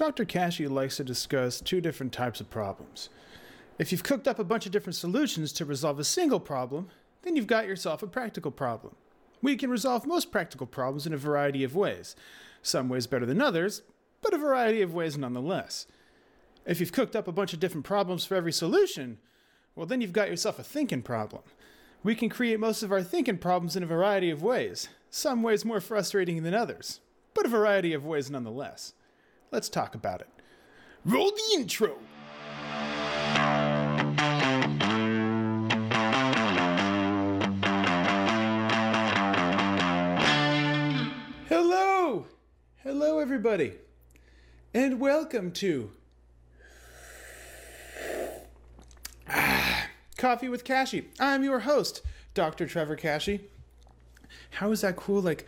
Dr. Kashey likes to discuss two different types of problems. If you've cooked up a bunch of different solutions to resolve a single problem, then you've got yourself a practical problem. We can resolve most practical problems in a variety of ways, some ways better than others, but a variety of ways nonetheless. If you've cooked up a bunch of different problems for every solution, well, then you've got yourself a thinking problem. We can create most of our thinking problems in a variety of ways, some ways more frustrating than others, but a variety of ways nonetheless. Let's talk about it. Roll the intro! Hello! Hello, everybody, and welcome to Coffee with Kashey. I'm your host, Dr. Trevor Kashey. How is that cool, like,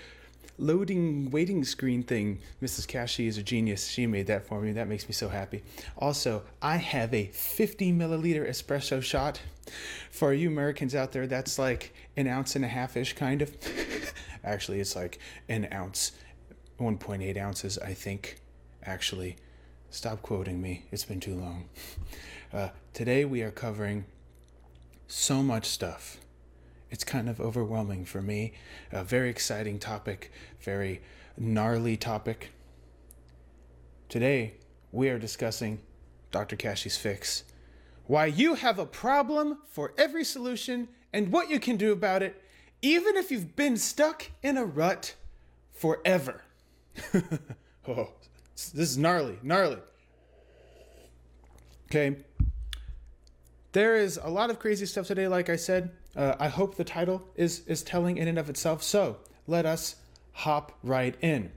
loading waiting screen thing? Mrs. Kashey is a genius. She made that for me. That makes me so happy. Also, I have a 50 milliliter espresso shot. For you Americans out there, that's like an ounce and a half ish, kind of. Actually, it's like an ounce, 1.8 ounces, I think. Actually, stop quoting me. It's been too long. Uh, today, we are covering so much stuff. It's kind of overwhelming for me. A very exciting topic, very gnarly topic. Today, we are discussing Dr. Kashey's fix. Why you have a problem for every solution and what you can do about it, even if you've been stuck in a rut forever. oh, this is gnarly, gnarly. Okay. There is a lot of crazy stuff today, like I said. Uh, I hope the title is, is telling in and of itself. So let us hop right in.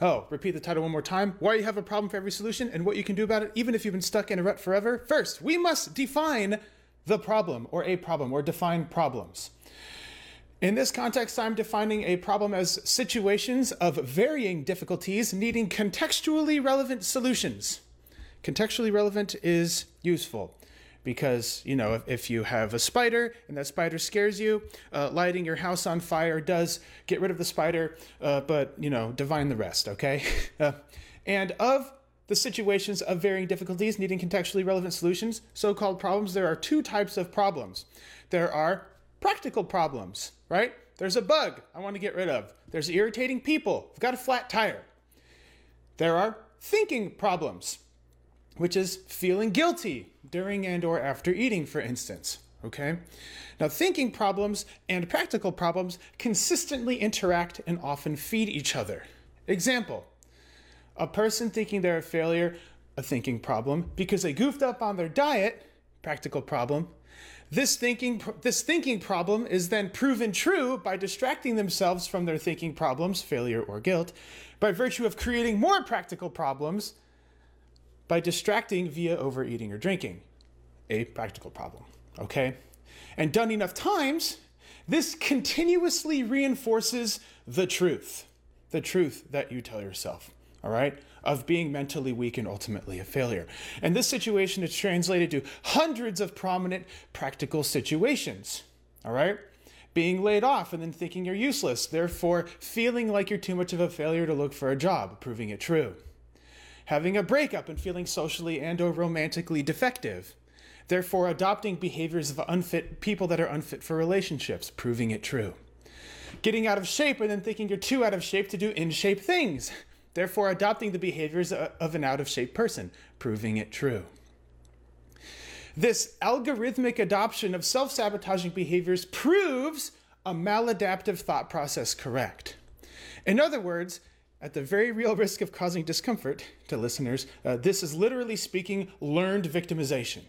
Oh, repeat the title one more time. Why you have a problem for every solution and what you can do about it, even if you've been stuck in a rut forever. First, we must define the problem or a problem or define problems. In this context, I'm defining a problem as situations of varying difficulties needing contextually relevant solutions. Contextually relevant is useful because, you know, if, if you have a spider and that spider scares you, uh, lighting your house on fire does get rid of the spider, uh, but, you know, divine the rest, okay? Uh, and of the situations of varying difficulties needing contextually relevant solutions, so called problems, there are two types of problems. There are practical problems, right? There's a bug I want to get rid of. There's irritating people. I've got a flat tire. There are thinking problems, which is feeling guilty during and or after eating, for instance. Okay? Now, thinking problems and practical problems consistently interact and often feed each other. Example a person thinking they're a failure, a thinking problem, because they goofed up on their diet, practical problem. This thinking, this thinking problem is then proven true by distracting themselves from their thinking problems, failure or guilt, by virtue of creating more practical problems by distracting via overeating or drinking. A practical problem. Okay? And done enough times, this continuously reinforces the truth. The truth that you tell yourself all right, of being mentally weak and ultimately a failure. And this situation is translated to hundreds of prominent practical situations, all right? Being laid off and then thinking you're useless, therefore feeling like you're too much of a failure to look for a job, proving it true. Having a breakup and feeling socially and or romantically defective, therefore adopting behaviors of unfit people that are unfit for relationships, proving it true. Getting out of shape and then thinking you're too out of shape to do in shape things, therefore adopting the behaviors of an out of shape person, proving it true. This algorithmic adoption of self sabotaging behaviors proves a maladaptive thought process correct. In other words, at the very real risk of causing discomfort to listeners, uh, this is literally speaking learned victimization,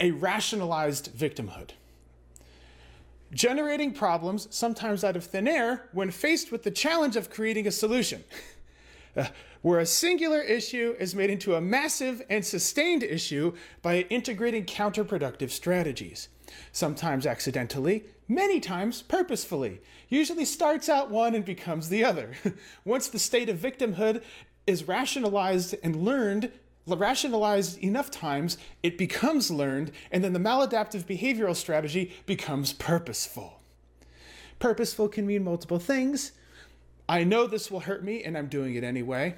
a rationalized victimhood. Generating problems, sometimes out of thin air, when faced with the challenge of creating a solution. Uh, where a singular issue is made into a massive and sustained issue by integrating counterproductive strategies. Sometimes accidentally, many times purposefully. Usually starts out one and becomes the other. Once the state of victimhood is rationalized and learned, rationalized enough times, it becomes learned, and then the maladaptive behavioral strategy becomes purposeful. Purposeful can mean multiple things. I know this will hurt me, and I'm doing it anyway.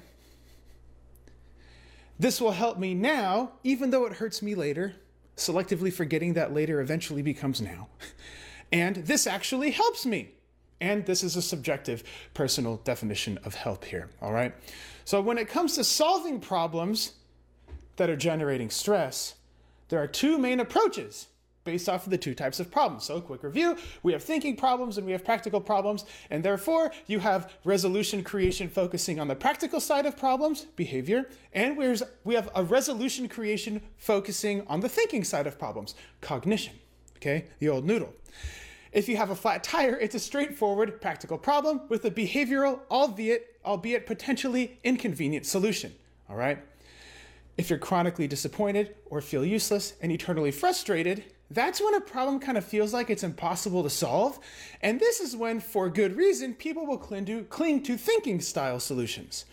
This will help me now, even though it hurts me later, selectively forgetting that later eventually becomes now. And this actually helps me. And this is a subjective personal definition of help here, all right? So when it comes to solving problems that are generating stress, there are two main approaches based off of the two types of problems. So, quick review we have thinking problems and we have practical problems, and therefore you have resolution creation focusing on the practical side of problems, behavior, and we have a resolution creation focusing on the thinking side of problems, cognition. Okay, the old noodle. If you have a flat tire, it's a straightforward practical problem with a behavioral, albeit, albeit potentially inconvenient solution. All right? If you're chronically disappointed or feel useless and eternally frustrated, that's when a problem kind of feels like it's impossible to solve. And this is when, for good reason, people will cling to, cling to thinking style solutions.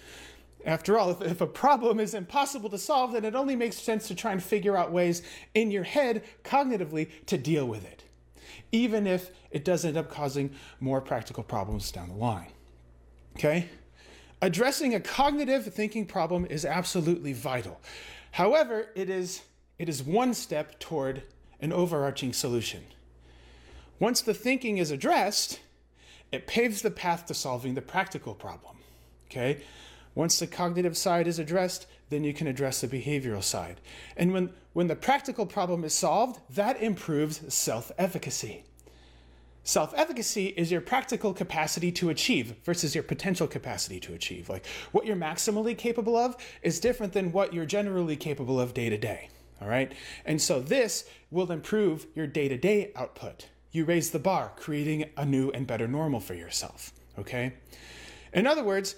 After all, if, if, a problem is impossible to solve, then it only makes sense to try and figure out ways in your head, cognitively, to deal with it, even if it does end up causing more practical problems down the line. Okay? Addressing a cognitive thinking problem is absolutely vital. However, it is, it is one step toward an overarching solution. Once the thinking is addressed, it paves the path to solving the practical problem. Okay? Once the cognitive side is addressed, then you can address the behavioral side. And when, when the practical problem is solved, that improves self efficacy. Self efficacy is your practical capacity to achieve versus your potential capacity to achieve. Like what you're maximally capable of is different than what you're generally capable of day to day. All right. And so this will improve your day to day output. You raise the bar, creating a new and better normal for yourself. Okay. In other words,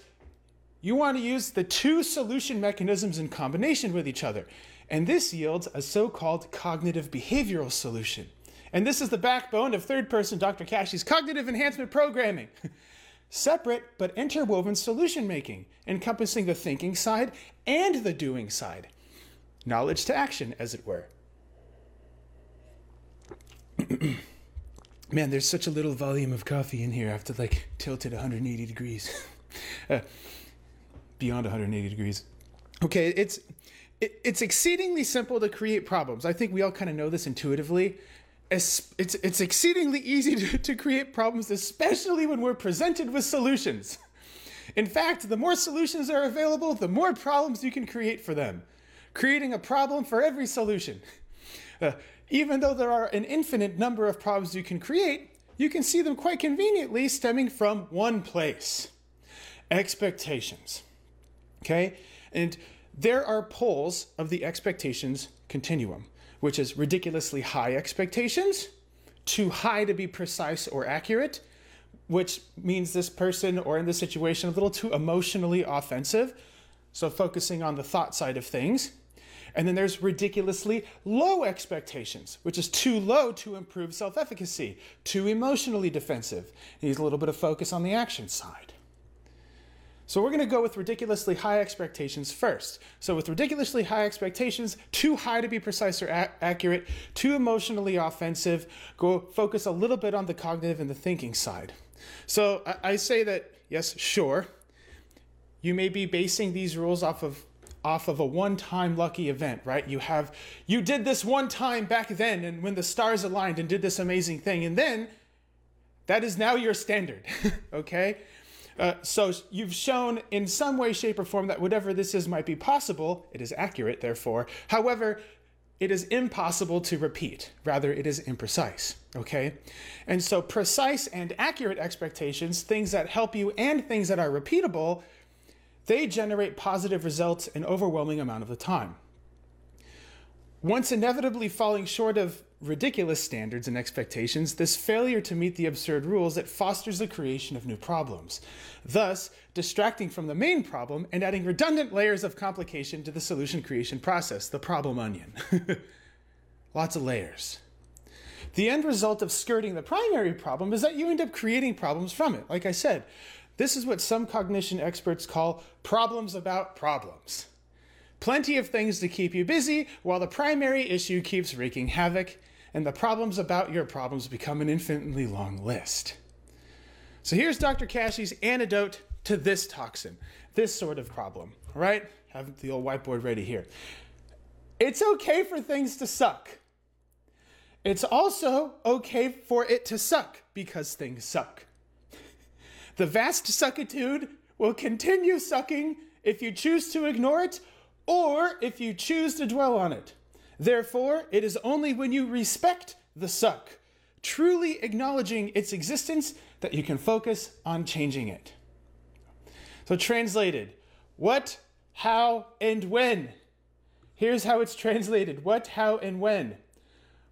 you want to use the two solution mechanisms in combination with each other. And this yields a so called cognitive behavioral solution. And this is the backbone of third person Dr. Kashey's cognitive enhancement programming. Separate but interwoven solution making, encompassing the thinking side and the doing side. Knowledge to action, as it were. Man, there's such a little volume of coffee in here. To like tilt it 180 degrees. uh, beyond 180 degrees. Okay, it's it, it's exceedingly simple to create problems. I think we all kind of know this intuitively, it's, it's, it's exceedingly easy to, to create problems, especially when we're presented with solutions. In fact, the more solutions are available, the more problems you can create for them, creating a problem for every solution. Uh, even though there are an infinite number of problems you can create, you can see them quite conveniently stemming from one place expectations. Okay? And there are poles of the expectations continuum which is ridiculously high expectations, too high to be precise or accurate, which means this person or in this situation a little too emotionally offensive. So focusing on the thought side of things. And then there's ridiculously low expectations, which is too low to improve self efficacy, too emotionally defensive. Needs a little bit of focus on the action side. So we're going to go with ridiculously high expectations first. So with ridiculously high expectations, too high to be precise or a- accurate, too emotionally offensive, go focus a little bit on the cognitive and the thinking side. So I, I say that yes, sure. You may be basing these rules off of off of a one-time lucky event, right? You have you did this one time back then and when the stars aligned and did this amazing thing and then that is now your standard, okay? Uh, so you've shown in some way, shape, or form that whatever this is might be possible. It is accurate, therefore. However, it is impossible to repeat. Rather, it is imprecise. Okay? And so, precise and accurate expectations, things that help you and things that are repeatable, they generate positive results an overwhelming amount of the time. Once inevitably falling short of ridiculous standards and expectations, this failure to meet the absurd rules that fosters the creation of new problems, thus distracting from the main problem and adding redundant layers of complication to the solution creation process, the problem onion. Lots of layers. The end result of skirting the primary problem is that you end up creating problems from it. Like I said, this is what some cognition experts call problems about problems. Plenty of things to keep you busy while the primary issue keeps wreaking havoc, and the problems about your problems become an infinitely long list. So here's Dr. Kashey's antidote to this toxin, this sort of problem, right? have the old whiteboard ready here. It's okay for things to suck. It's also okay for it to suck because things suck. The vast suckitude will continue sucking if you choose to ignore it or if you choose to dwell on it. Therefore, it is only when you respect the suck, truly acknowledging its existence, that you can focus on changing it. So, translated, what, how, and when. Here's how it's translated what, how, and when.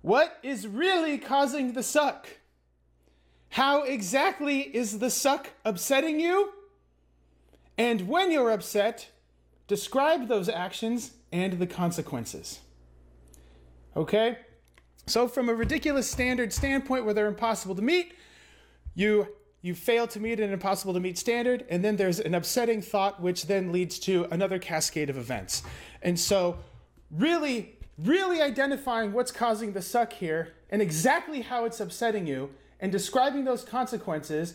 What is really causing the suck? How exactly is the suck upsetting you? And when you're upset, describe those actions and the consequences. Okay? So, from a ridiculous standard standpoint where they're impossible to meet, you you fail to meet an impossible to meet standard, and then there's an upsetting thought, which then leads to another cascade of events. And so, really, really identifying what's causing the suck here and exactly how it's upsetting you, and describing those consequences,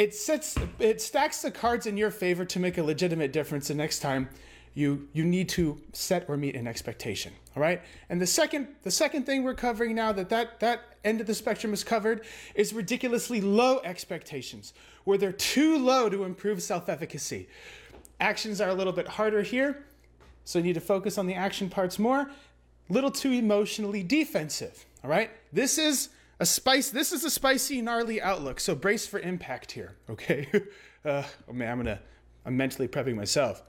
it sets it stacks the cards in your favor to make a legitimate difference the next time you you need to set or meet an expectation all right? And the second the second thing we're covering now that that that end of the spectrum is covered is ridiculously low expectations where they're too low to improve self-efficacy. Actions are a little bit harder here so you need to focus on the action parts more. Little too emotionally defensive all right? This is a spice this is a spicy gnarly outlook so brace for impact here okay uh, oh man i'm gonna i'm mentally prepping myself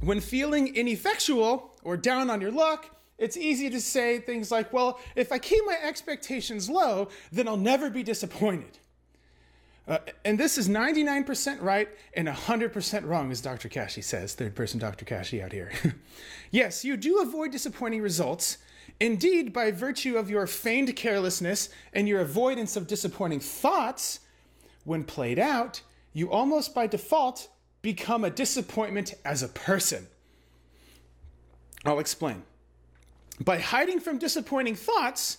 when feeling ineffectual or down on your luck, it's easy to say things like, well, if I keep my expectations low, then I'll never be disappointed. Uh, and this is 99% right and 100% wrong, as Dr. Kashey says, third person Dr. Kashey out here. yes, you do avoid disappointing results. Indeed, by virtue of your feigned carelessness and your avoidance of disappointing thoughts, when played out, you almost by default become a disappointment as a person. I'll explain. By hiding from disappointing thoughts,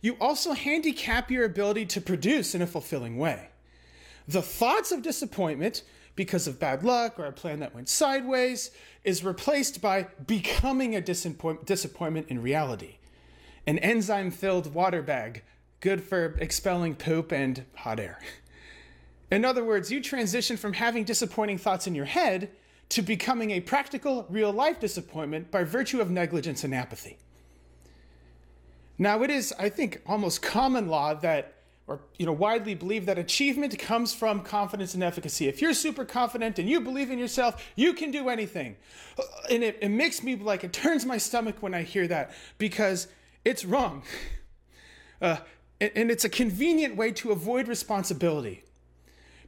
you also handicap your ability to produce in a fulfilling way. The thoughts of disappointment, because of bad luck or a plan that went sideways, is replaced by becoming a disappoint- disappointment in reality. An enzyme filled water bag, good for expelling poop and hot air. In other words, you transition from having disappointing thoughts in your head to becoming a practical, real life disappointment by virtue of negligence and apathy. Now, it is, I think, almost common law that, or you know, widely believed that achievement comes from confidence and efficacy. If you're super confident and you believe in yourself, you can do anything. And it, it makes me like, it turns my stomach when I hear that because it's wrong. Uh, and, and it's a convenient way to avoid responsibility.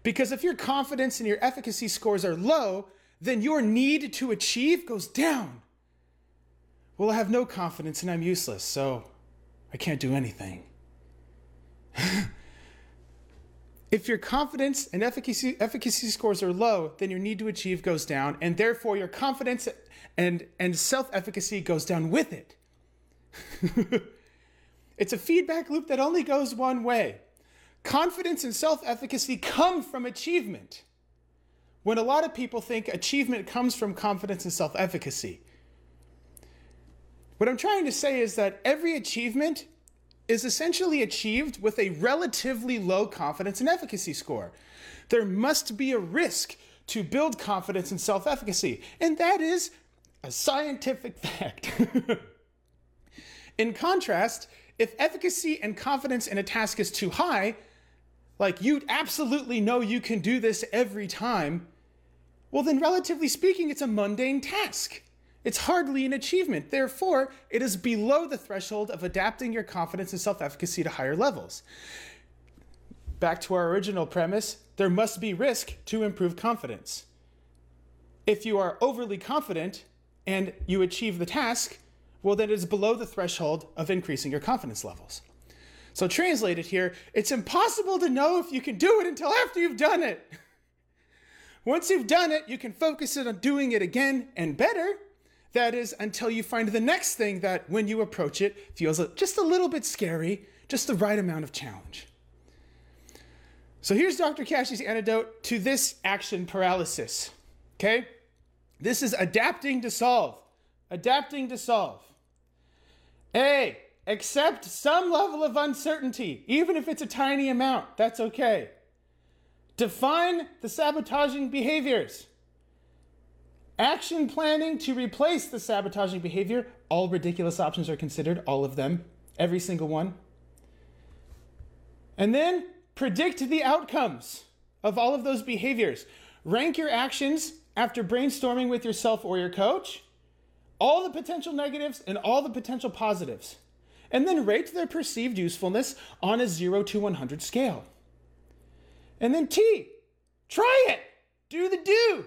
Because if your confidence and your efficacy scores are low, then your need to achieve goes down. Well, I have no confidence and I'm useless, so I can't do anything. If your confidence and efficacy, efficacy scores are low, then your need to achieve goes down, and therefore your confidence and, and self efficacy goes down with it. it's a feedback loop that only goes one way. Confidence and self efficacy come from achievement. When a lot of people think achievement comes from confidence and self efficacy. What I'm trying to say is that every achievement is essentially achieved with a relatively low confidence and efficacy score. There must be a risk to build confidence and self efficacy, and that is a scientific fact. in contrast, if efficacy and confidence in a task is too high, like you absolutely know you can do this every time, well, then, relatively speaking, it's a mundane task. It's hardly an achievement. Therefore, it is below the threshold of adapting your confidence and self efficacy to higher levels. Back to our original premise there must be risk to improve confidence. If you are overly confident and you achieve the task, well, then it is below the threshold of increasing your confidence levels. So, translated here, it's impossible to know if you can do it until after you've done it. Once you've done it, you can focus it on doing it again and better. That is, until you find the next thing that, when you approach it, feels just a little bit scary, just the right amount of challenge. So here's Dr. Kashey's antidote to this action paralysis. Okay? This is adapting to solve. Adapting to solve. A, accept some level of uncertainty, even if it's a tiny amount. That's okay. Define the sabotaging behaviors. Action planning to replace the sabotaging behavior. All ridiculous options are considered, all of them, every single one. And then predict the outcomes of all of those behaviors. Rank your actions after brainstorming with yourself or your coach, all the potential negatives and all the potential positives. And then rate their perceived usefulness on a 0 to 100 scale. And then T, try it. Do the do.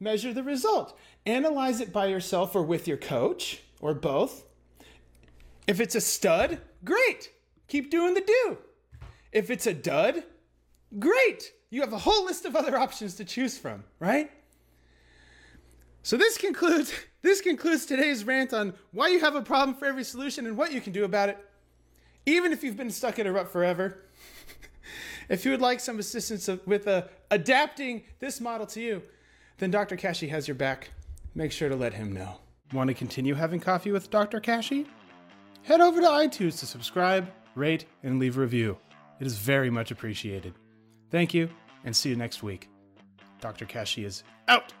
Measure the result. Analyze it by yourself or with your coach or both. If it's a stud, great. Keep doing the do. If it's a dud, great. You have a whole list of other options to choose from, right? So this concludes this concludes today's rant on why you have a problem for every solution and what you can do about it. Even if you've been stuck in a rut forever. if you would like some assistance with uh, adapting this model to you, then Dr. Kashey has your back. Make sure to let him know. Want to continue having coffee with Dr. Kashey? Head over to iTunes to subscribe, rate, and leave a review. It is very much appreciated. Thank you, and see you next week. Dr. Kashey is out.